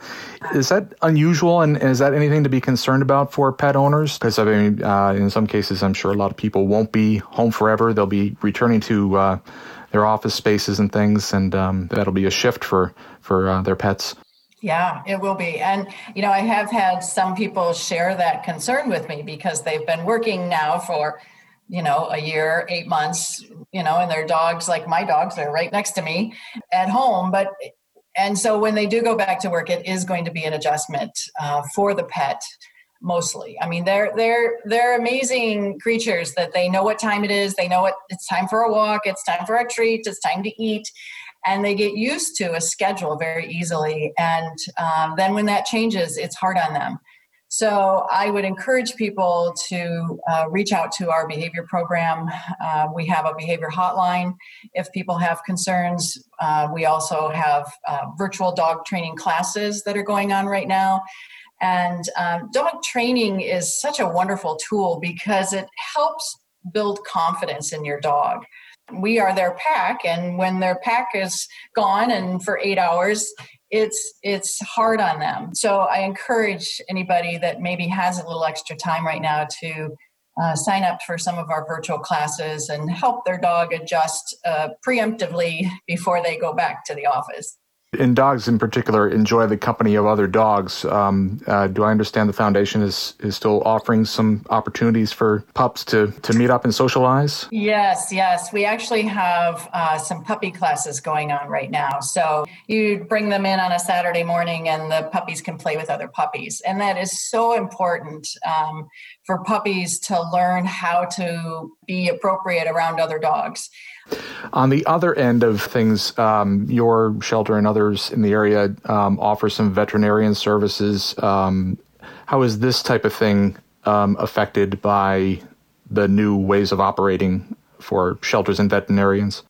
is that unusual? And is that anything to be concerned about for pet owners? Because I mean, uh, in some cases, I'm sure a lot of people won't be home forever. They'll be returning to uh, their office spaces and things, and um, that'll be a shift for for uh, their pets. Yeah, it will be. And, you know, I have had some people share that concern with me because they've been working now for, you know, a year, eight months, you know, and their dogs, like my dogs, are right next to me at home. But, and so when they do go back to work, it is going to be an adjustment uh, for the pet mostly. I mean, they're they're they're amazing creatures that they know what time it is. They know what it's time for a walk. It's time for a treat. It's time to eat, and they get used to a schedule very easily. And um, then when that changes, it's hard on them. So I would encourage people to uh, reach out to our behavior program. Uh, we have a behavior hotline if people have concerns. Uh, we also have uh, virtual dog training classes that are going on right now. And um, dog training is such a wonderful tool because it helps build confidence in your dog. We are their pack, and when their pack is gone and for eight hours, it's it's hard on them. So I encourage anybody that maybe has a little extra time right now to uh, sign up for some of our virtual classes and help their dog adjust uh, preemptively before they go back to the office and dogs in particular enjoy the company of other dogs. Um, uh, do I understand the foundation is is still offering some opportunities for pups to to meet up and socialize? Yes, yes. We actually have uh, some puppy classes going on right now. So you bring them in on a Saturday morning, and the puppies can play with other puppies, and that is so important um, for puppies to learn how to be appropriate around other dogs. On the other end of things, um, your shelter and others in the area um, offer some veterinarian services. Um, how is this type of thing um, affected by the new ways of operating for shelters and veterinarians?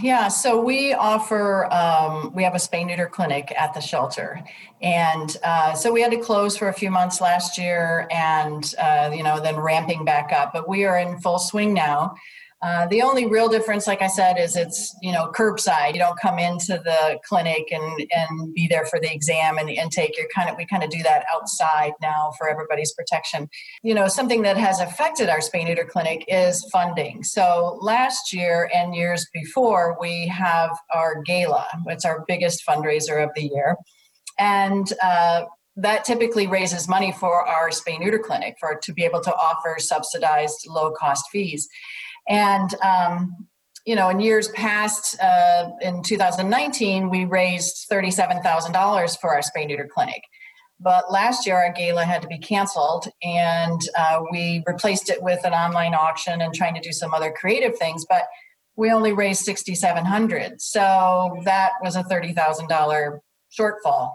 Yeah, so we offer, um, we have a spay neuter clinic at the shelter. And uh, so we had to close for a few months last year and, uh, you know, then ramping back up. But we are in full swing now. Uh, the only real difference, like I said, is it's you know curbside. You don't come into the clinic and and be there for the exam and the intake. You're kind of we kind of do that outside now for everybody's protection. You know something that has affected our spay neuter clinic is funding. So last year and years before, we have our gala. It's our biggest fundraiser of the year, and uh, that typically raises money for our spay neuter clinic for to be able to offer subsidized low cost fees and, um, you know, in years past, uh, in 2019, we raised $37,000 for our spay neuter clinic. But last year, our gala had to be canceled, and uh, we replaced it with an online auction and trying to do some other creative things. But we only raised 6,700, so that was a $30,000 shortfall.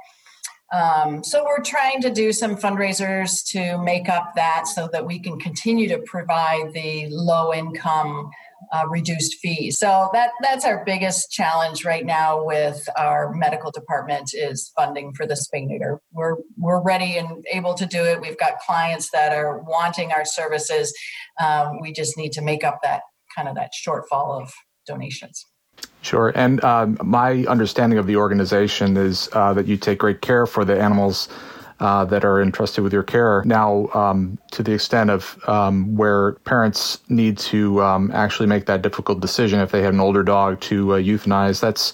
Um, so we're trying to do some fundraisers to make up that so that we can continue to provide the low income uh, reduced fees. So that that's our biggest challenge right now with our medical department is funding for the spay neuter. We're we're ready and able to do it. We've got clients that are wanting our services. Um, we just need to make up that kind of that shortfall of donations. Sure. And um, my understanding of the organization is uh, that you take great care for the animals uh, that are entrusted with your care. Now, um, to the extent of um, where parents need to um, actually make that difficult decision if they have an older dog to uh, euthanize, that's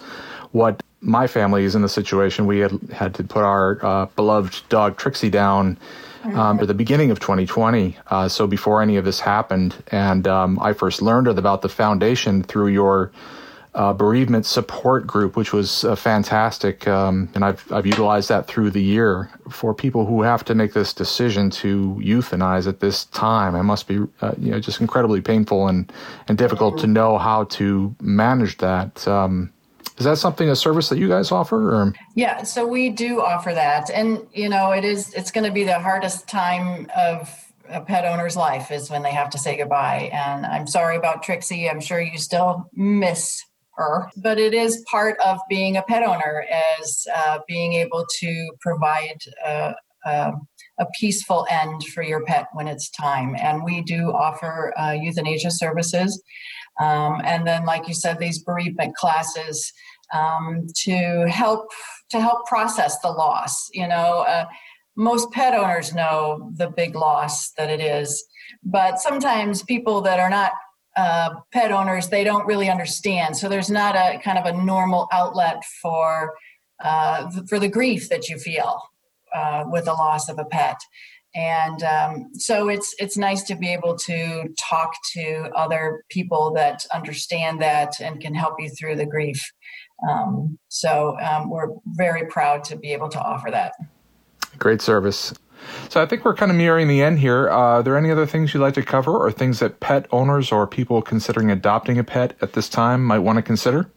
what my family is in the situation. We had had to put our uh, beloved dog Trixie down um, at the beginning of 2020. Uh, so before any of this happened, and um, I first learned about the foundation through your uh, bereavement support group, which was uh, fantastic, um, and I've I've utilized that through the year for people who have to make this decision to euthanize at this time. It must be uh, you know just incredibly painful and and difficult to know how to manage that. Um, is that something a service that you guys offer? Or? Yeah, so we do offer that, and you know, it is it's going to be the hardest time of a pet owner's life is when they have to say goodbye. And I'm sorry about Trixie. I'm sure you still miss but it is part of being a pet owner as uh, being able to provide. Uh, uh, a peaceful end for your pet when it's time. And we do offer uh, euthanasia services. Um, and then, like you said, these bereavement classes um, to help to help process the loss. You know, uh, most pet owners know the big loss that it is, but sometimes people that are not uh, pet owners they don't really understand. So there's not a kind of a normal outlet for uh, for the grief that you feel uh, with the loss of a pet. And um, so it's it's nice to be able to talk to other people that understand that and can help you through the grief. Um, so um, we're very proud to be able to offer that. Great service so i think we're kind of nearing the end here uh, are there any other things you'd like to cover or things that pet owners or people considering adopting a pet at this time might want to consider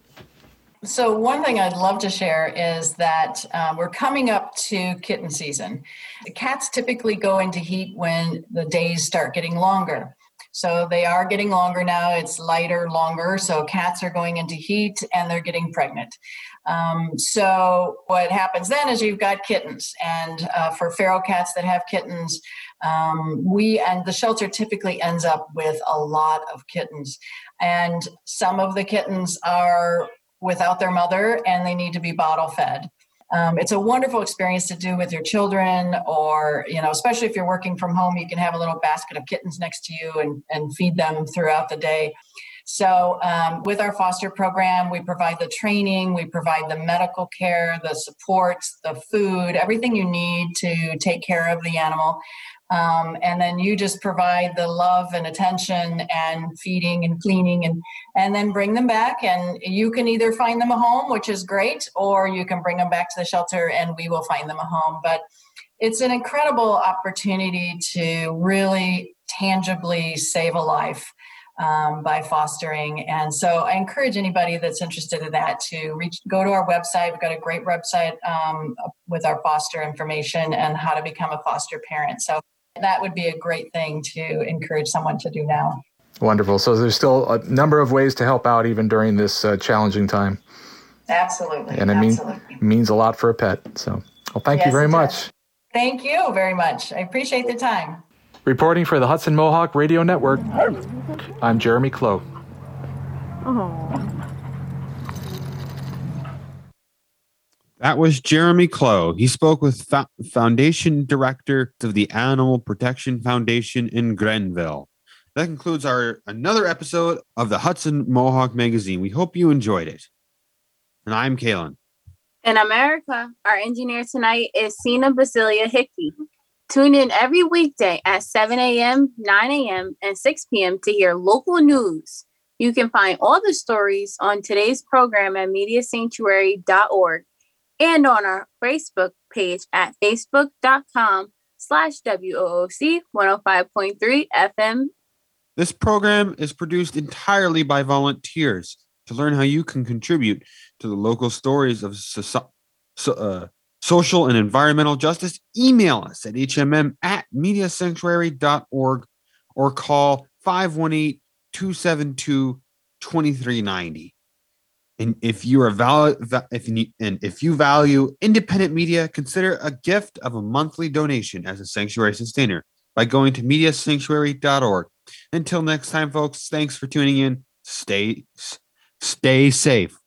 so, one thing I'd love to share is that um, we're coming up to kitten season. The cats typically go into heat when the days start getting longer. So, they are getting longer now. It's lighter, longer. So, cats are going into heat and they're getting pregnant. Um, so, what happens then is you've got kittens. And uh, for feral cats that have kittens, um, we and the shelter typically ends up with a lot of kittens. And some of the kittens are without their mother and they need to be bottle fed. Um, it's a wonderful experience to do with your children, or, you know, especially if you're working from home, you can have a little basket of kittens next to you and, and feed them throughout the day. So, um, with our foster program, we provide the training, we provide the medical care, the supports, the food, everything you need to take care of the animal. Um, and then you just provide the love and attention and feeding and cleaning and and then bring them back. And you can either find them a home which is great or you can bring them back to the shelter and we will find them a home. But it's an incredible opportunity to really tangibly save a life um, by fostering. And so I encourage anybody that's interested in that to reach, go to our website. We've got a great website um, with our foster information and how to become a foster parent. So that would be a great thing to encourage someone to do now. Wonderful. So there's still a number of ways to help out even during this uh, challenging time. Absolutely. And it mean, means a lot for a pet. So, well, thank yes, you very much. Thank you very much. I appreciate the time. Reporting for the Hudson Mohawk Radio Network, I'm Jeremy Clowe. Oh. That was Jeremy Clowe. He spoke with Fo- Foundation Director of the Animal Protection Foundation in Glenville. That concludes our another episode of the Hudson Mohawk Magazine. We hope you enjoyed it. And I'm Caelan. And Erika, our engineer tonight is Sina Basilia Hickey. Tune in every weekday at 7 a.m., 9 a.m., and 6 p.m. to hear local news. You can find all the stories on today's program at mediasanctuary.org and on our Facebook page at facebook.com slash WOOC 105.3 FM. This program is produced entirely by volunteers. To learn how you can contribute to the local stories of so, so, uh, social and environmental justice, email us at hmm at mediasanctuary.org or call 518 272 2390. And if you are valid, if you and if you value independent media, consider a gift of a monthly donation as a sanctuary sustainer by going to mediasanctuary.org. Until next time, folks, thanks for tuning in. Stay stay safe.